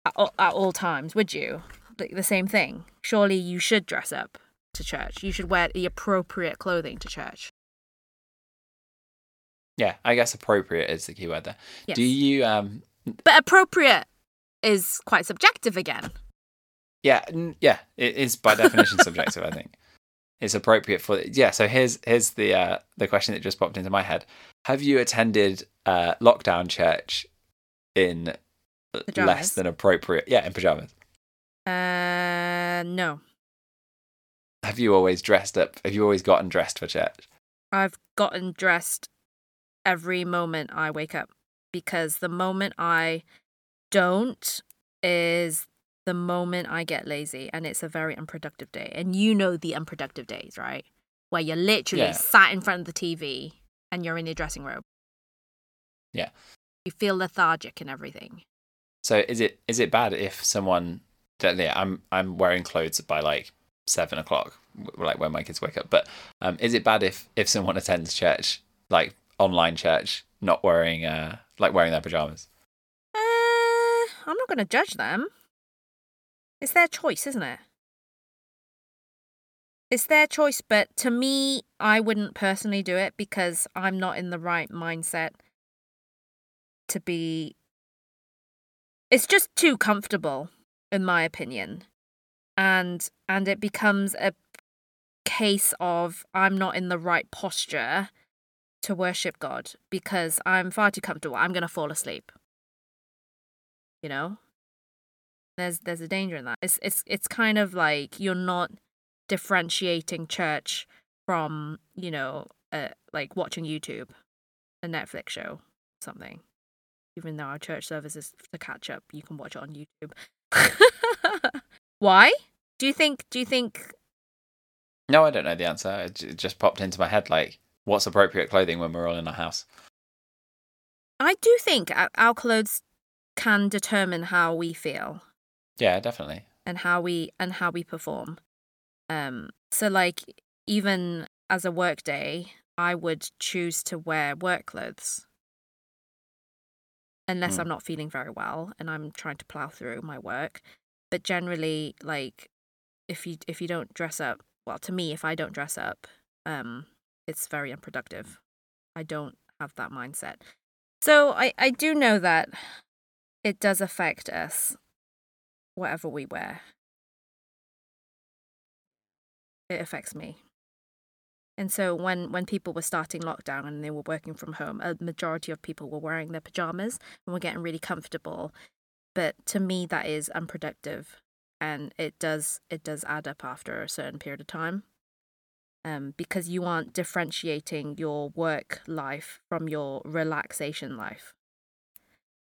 at all, at all times, would you? Like the same thing. Surely you should dress up to church. You should wear the appropriate clothing to church." Yeah, I guess appropriate is the key word there. Yes. Do you um But appropriate is quite subjective again. yeah, n- yeah, it is by definition subjective, I think. It's appropriate for yeah, so here's here's the uh the question that just popped into my head. Have you attended uh lockdown church in less than appropriate yeah, in pajamas? Uh, no. Have you always dressed up? Have you always gotten dressed for church? I've gotten dressed every moment I wake up because the moment I don't is the moment I get lazy and it's a very unproductive day. And you know the unproductive days, right? Where you're literally Yeah. sat in front of the TV and you're in your dressing robe. Yeah. You feel lethargic and everything. So is it is it bad if someone that yeah, I'm I'm wearing clothes by like seven o'clock, like when my kids wake up. But um, is it bad if if someone attends church, like online church, not wearing uh like wearing their pajamas? Uh, I'm not going to judge them. It's their choice, isn't it? It's their choice, but to me, I wouldn't personally do it because I'm not in the right mindset to be. It's just too comfortable, in my opinion, and and it becomes a case of I'm not in the right posture to worship God because I'm far too comfortable. I'm going to fall asleep. You know? There's there's a danger in that. It's it's it's kind of like you're not differentiating church from you know uh, like watching youtube a netflix show something. Even though our church service is to catch up you can watch it on youtube Why? Do you think? Do you think? No, I don't know the answer. It just popped into my head like, what's appropriate clothing when we're all in our house? I do think our- clothes can determine how we feel Yeah, definitely. and how we and how we perform. Um. So, like, even as a work day, I would choose to wear work clothes. Unless Hmm. I'm not feeling very well and I'm trying to plow through my work. But generally, like, if you if you don't dress up, well, to me, if I don't dress up, um, it's very unproductive. I don't have that mindset. So I I do know that it does affect us, whatever we wear. It affects me. And so when when people were starting lockdown and they were working from home, a majority of people were wearing their pajamas and were getting really comfortable. But to me that is unproductive and it does it does add up after a certain period of time. Um, because you aren't differentiating your work life from your relaxation life.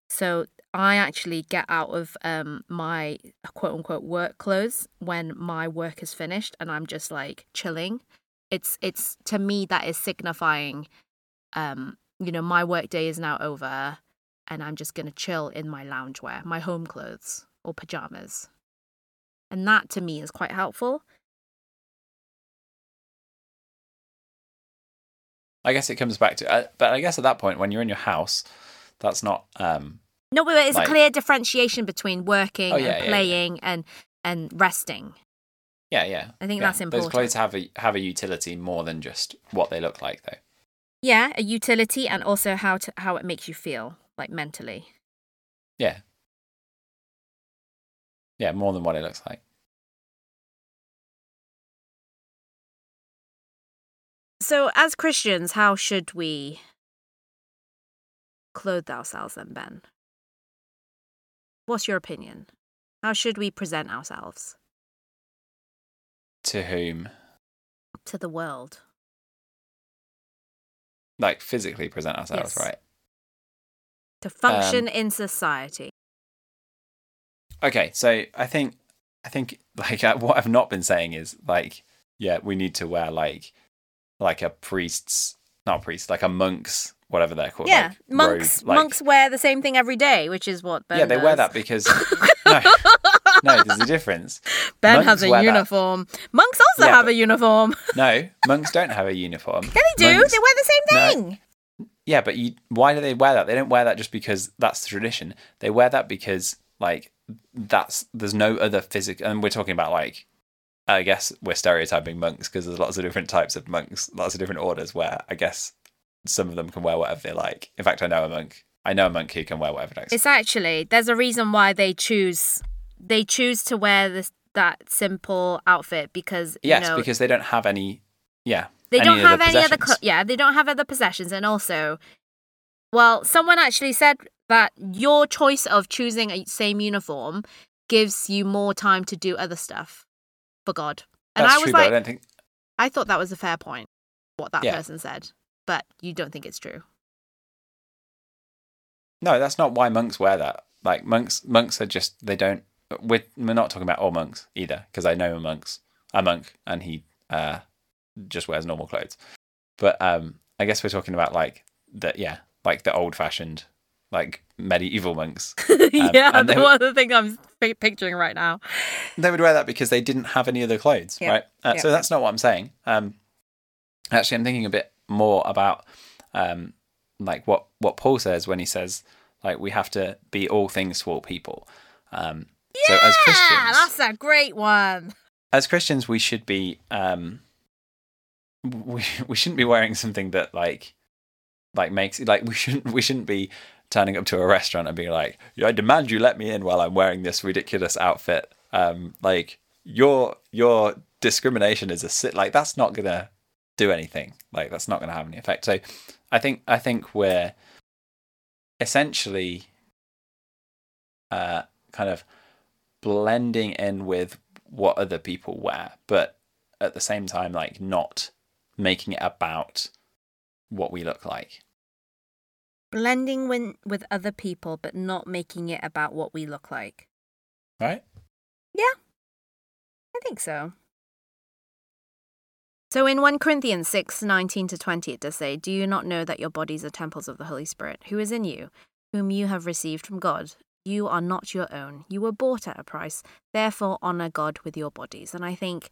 So I actually get out of um, my quote unquote work clothes when my work is finished and I'm just like chilling. It's it's to me that is signifying, um, you know, my work day is now over, and I'm just gonna chill in my loungewear, my home clothes or pajamas, and that to me is quite helpful. I guess it comes back to, uh, but I guess at that point, when you're in your house, that's not. um No, but it's Like- a clear differentiation between working Oh, yeah, yeah, and yeah. playing and and resting. Yeah, yeah. I think yeah. that's important. Those clothes have a have a utility more than just what they look like, though. Yeah, a utility and also how to how it makes you feel, like mentally. Yeah. Yeah, more than what it looks like. So, as Christians, how should we clothe ourselves then, Ben? What's your opinion? How should we present ourselves To whom, to the world? like, physically present ourselves, Yes. right? To function Um, in society? Okay, so I think, I think, like, uh, what I've not been saying is like, yeah, we need to wear like, like a priest's, not a priest, like a monk's, whatever they're called. yeah, like, monks robe, like- monks wear the same thing every day, which is what Ben yeah, they wear that because no, no, there's a difference. Ben monks has a wear that. uniform. Monks also Yeah, have but- a uniform. No, monks don't have a uniform. Yeah, they do. Monks- They wear the same No. Yeah, but you, why do they wear that? They don't wear that just because that's the tradition. They wear that because like that's there's no other physical. And we're talking about like I guess we're stereotyping monks because there's lots of different types of monks, lots of different orders where I guess some of them can wear whatever they like. In fact, I know a monk. I know a monk who can wear whatever they like. It's actually there's a reason why they choose they choose to wear this that simple outfit because you yes, know because they don't have any. Yeah, they any don't have any other yeah they don't have other possessions and also well someone actually said that your choice of choosing a same uniform gives you more time to do other stuff for God and That's I was true, like I don't think. I thought that was a fair point what that Yeah. person said but you don't think it's true No, that's not why monks wear that. Like monks, monks are just they don't. We're we're not talking about all monks either, because I know a monks a monk and he uh just wears normal clothes. But um, I guess we're talking about like the yeah, like the old fashioned like medieval monks. yeah and they the one the thing I'm picturing right now they would wear that because they didn't have any other clothes, Yeah. right? Uh, Yeah. So that's not what I'm saying. Um, actually, I'm thinking a bit more about um, like what what Paul says when he says like we have to be all things to all people. Um, so as yeah Christians, that's a great one as Christians, we should be um, we we shouldn't be wearing something that like like makes like we shouldn't we shouldn't be turning up to a restaurant and being like, I demand you let me in while I'm wearing this ridiculous outfit. Um, like your your discrimination is a sit like that's not gonna do anything. Like that's not gonna have any effect. So I think I think we're essentially uh kind of blending in with what other people wear, but at the same time, like not making it about what we look like. blending with, with other people but not making it about what we look like Right? Yeah. I think so. So in 1 Corinthians 6 19 to 20, it does say, Do you not know that your bodies are temples of the Holy Spirit, who is in you, whom you have received from God? You are not your own. You were bought at a price. Therefore, honor God with your bodies. And I think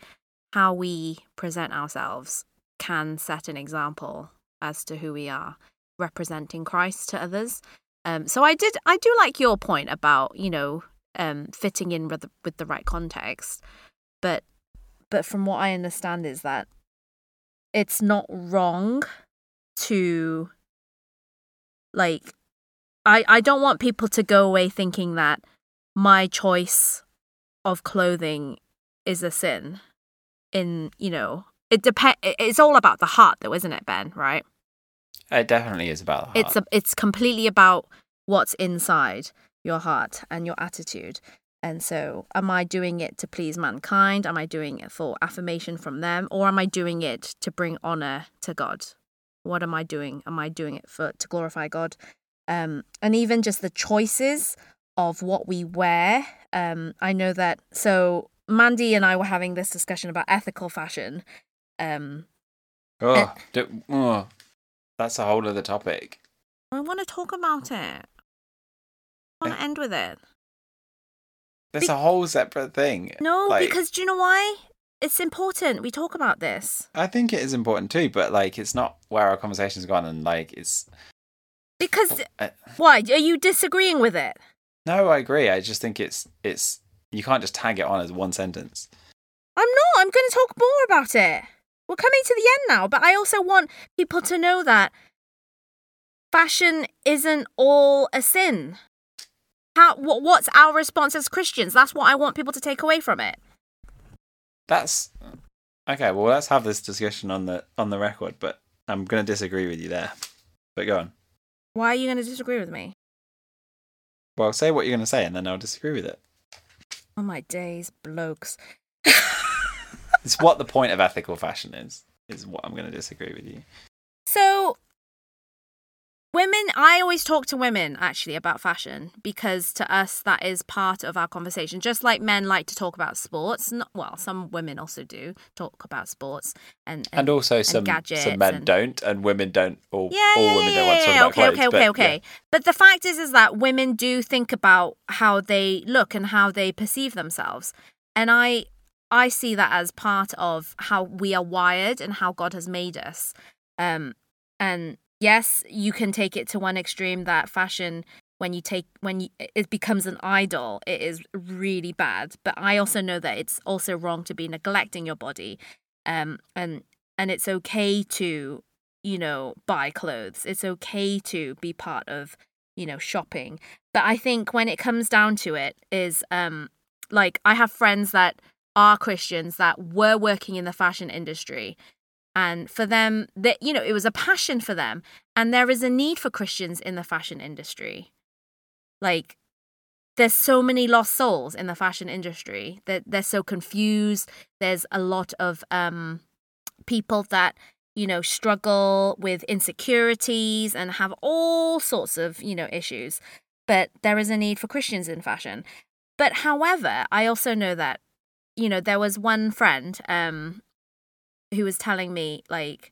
how we present ourselves can set an example as to who we are, representing Christ to others. Um, so I did, I do like your point about you know um, fitting in with the, with the right context, but but from what I understand is that it's not wrong to like I I don't want people to go away thinking that my choice of clothing is a sin in you know it depend it's all about the heart though isn't it ben right? It definitely is about the heart. it's a, it's completely about what's inside your heart and your attitude. And so am i doing it to please mankind? Am i doing it for affirmation from them? Or am i doing it to bring honor to god? What am i doing? Am i doing it for to glorify god? Um and even just the choices of what we wear um i know that so mandy and i were having this discussion about ethical fashion um oh, d- oh, that's a whole other topic. i want to talk about it i want to end with it That's Be- a whole separate thing. No, Like, because do you know why? It's important. We talk about this. I think it is important too, but like it's not where our conversation's gone, and like it's Because uh, why? Are you disagreeing with it? no, I agree. I just think it's it's you can't just tag it on as one sentence. I'm not. I'm going to talk more about it. We're coming to the end now, but I also want people to know that fashion isn't all a sin. How? What, what's our response as Christians? That's what I want people to take away from it. That's okay. Well, let's have this discussion on the on the record, but I'm going to disagree with you there. But go on. Why are you going to disagree with me? Well, say what you're going to say, and then I'll disagree with it. Oh my days, blokes. It's what the point of ethical fashion is. Is what I'm going to disagree with you. So, women, I always talk to women actually about fashion because to us that is part of our conversation. Just like men like to talk about sports. Not, well, some women also do talk about sports and And also some gadgets some men and- don't, and women don't. All yeah, all yeah, women yeah, don't want to talk about okay, clothes. okay, but, okay, yeah. okay. But the fact is, is that women do think about how they look and how they perceive themselves, and I, I see that as part of how we are wired and how God has made us. Um, and yes, you can take it to one extreme that fashion when you take when you, it becomes an idol, it is really bad. But I also know that it's also wrong to be neglecting your body, um, and and it's okay to you know buy clothes. It's okay to be part of you know shopping. But I think when it comes down to it, is um like I have friends that are Christians that were working in the fashion industry. And for them that you know it was a passion for them. And there is a need for Christians in the fashion industry. Like there's so many lost souls in the fashion industry that they're so confused. There's a lot of um people that you know struggle with insecurities and have all sorts of you know issues. But there is a need for Christians in fashion. But however i also know that you know there was one friend um who was telling me like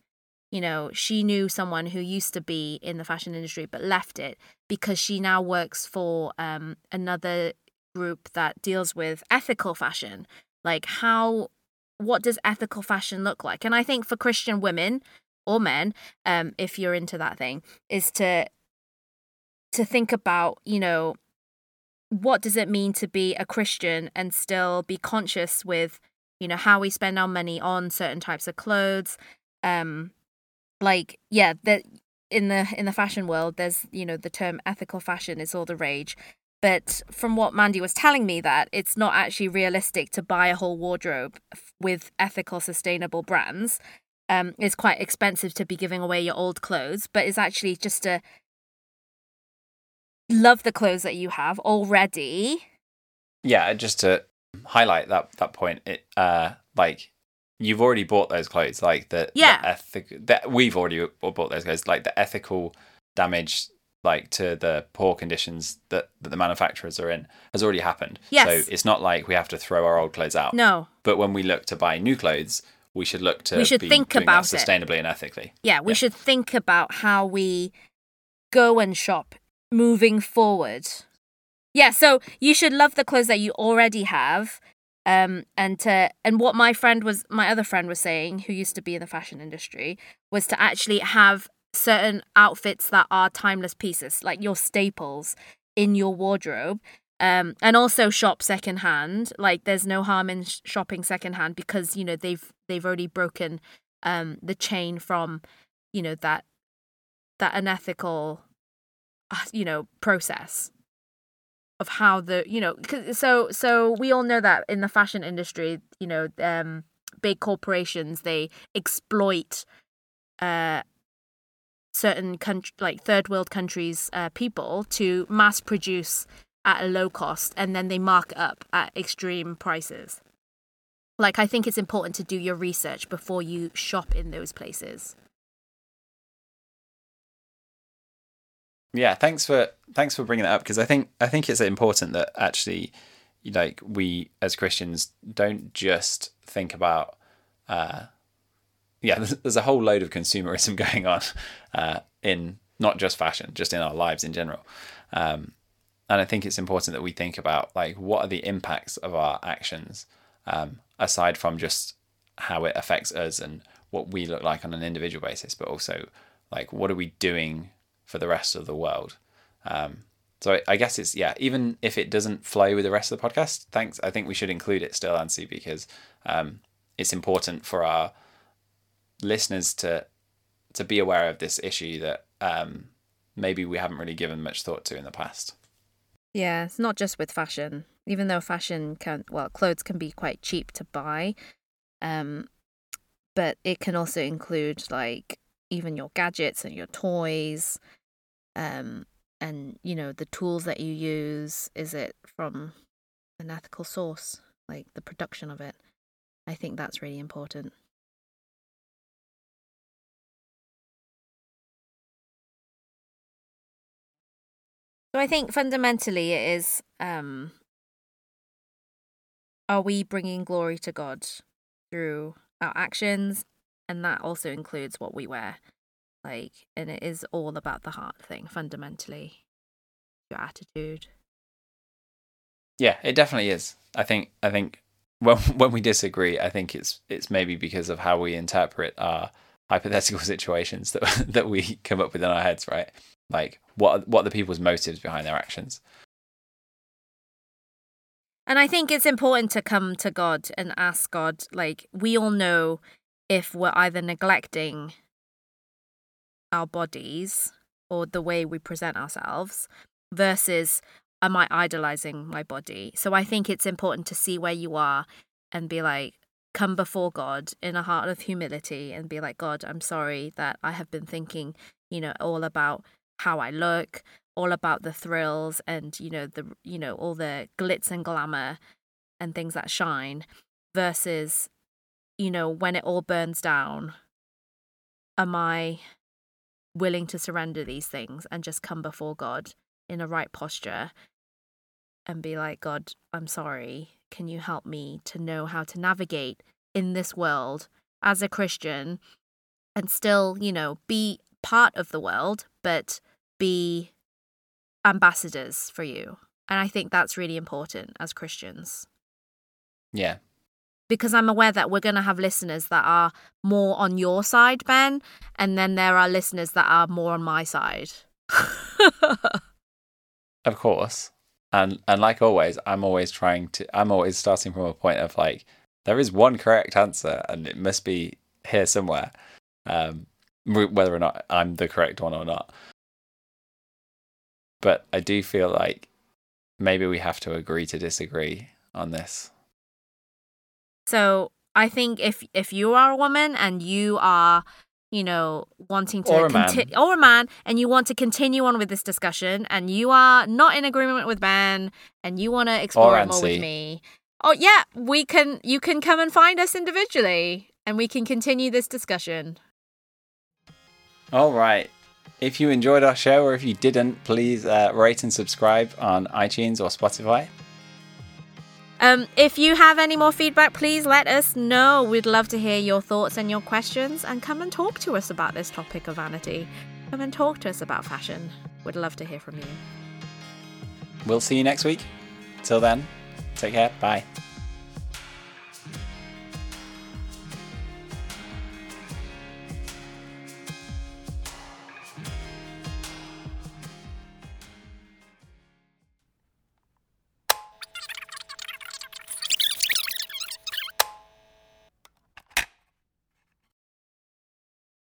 you know she knew someone who used to be in the fashion industry but left it because she now works for um another group that deals with ethical fashion. Like how what does ethical fashion look like? And i think for christian women or men um if you're into that thing is to to think about you know what does it mean to be a christian and still be conscious with you know how we spend our money on certain types of clothes? Um like yeah that in the in the fashion world there's you know the term ethical fashion is all the rage. But from what mandy was telling me that it's not actually realistic to buy a whole wardrobe with ethical sustainable brands. Um it's quite expensive to be giving away your old clothes but it's actually just to love the clothes that you have already Yeah, just to highlight that that point, it uh like you've already bought those clothes, like the Yeah. the ethic that we've already bought those clothes, like the ethical damage like to the poor conditions that, that the manufacturers are in has already happened. Yes. So it's not like we have to throw our old clothes out. No. But when we look to buy new clothes, we should look to We should be think about that it. sustainably and ethically. Yeah, we Yeah. should think about how we go and shop moving forward. Yeah, so you should love the clothes that you already have. Um, and to and what my friend was my other friend was saying, who used to be in the fashion industry, was to actually have certain outfits that are timeless pieces, like your staples in your wardrobe. Um, and also shop secondhand. Like, there's no harm in sh- shopping secondhand because you know they've they've already broken um the chain from you know that that unethical you know process of how the you know so so we all know that in the fashion industry you know um big corporations they exploit uh certain country like third world countries uh, people to mass produce at a low cost and then they mark up at extreme prices. Like i think it's important to do your research before you shop in those places Yeah, thanks for thanks for bringing that up because I think I think it's important that actually, like we as Christians don't just think about, uh, yeah, there's, there's a whole load of consumerism going on uh, in not just fashion, just in our lives in general, um, and I think it's important that we think about like what are the impacts of our actions um, aside from just how it affects us and what we look like on an individual basis, but also like what are we doing for the rest of the world. Um, so I, guess it's yeah. Even if it doesn't flow with the rest of the podcast, thanks. I think we should include it still, Ansi, because um, it's important for our listeners to to be aware of this issue that um, maybe we haven't really given much thought to in the past. Yeah, it's not just with fashion. Even though fashion can, well, clothes can be quite cheap to buy, um, but it can also include like even your gadgets and your toys, um, and you know the tools that you use. Is it from an ethical source, like the production of it? I think that's really important. So I think fundamentally it is um are we bringing glory to God through our actions and that also includes what we wear. Like and it is all about the heart thing fundamentally. Your attitude. Yeah, it definitely is. I think I think when when we disagree, I think it's it's maybe because of how we interpret our hypothetical situations that that we come up with in our heads, right? Like what what are the people's motives behind their actions? And I think it's important to come to God and ask God, like, we all know if we're either neglecting our bodies or the way we present ourselves versus am I idolizing my body? So I think it's important to see where you are and be like, come before God in a heart of humility and be like, God, I'm sorry that I have been thinking, you know, all about how I look, all about the thrills and you know the you know all the glitz and glamour and things that shine versus you know when it all burns down am i willing to surrender these things and just come before god in a right posture and be like god i'm sorry can you help me to know how to navigate in this world as a christian and still you know be part of the world but be ambassadors for you. And I think that's really important as Christians Yeah. Because I'm aware that we're going to have listeners that are more on your side, Ben, and then there are listeners that are more on my side. Of course. And and like always, I'm always trying to I'm always starting from a point of like there is one correct answer and it must be here somewhere. Um whether or not I'm the correct one or not. But I do feel like maybe we have to agree to disagree on this. So I think if if you are a woman and you are, you know, wanting to Or a man. conti- or a man and you want to continue on with this discussion and you are not in agreement with Ben and you want to explore Or it more with me. Oh yeah, we can you can come and find us individually and we can continue this discussion. All right. if you enjoyed our show or if you didn't, please uh, rate and subscribe on iTunes or Spotify. Um, if you have any more feedback, please let us know. We'd love to hear your thoughts and your questions and come and talk to us about this topic of vanity. Come and talk to us about fashion. We'd love to hear from you. We'll see you next week. Till then, take care. Bye.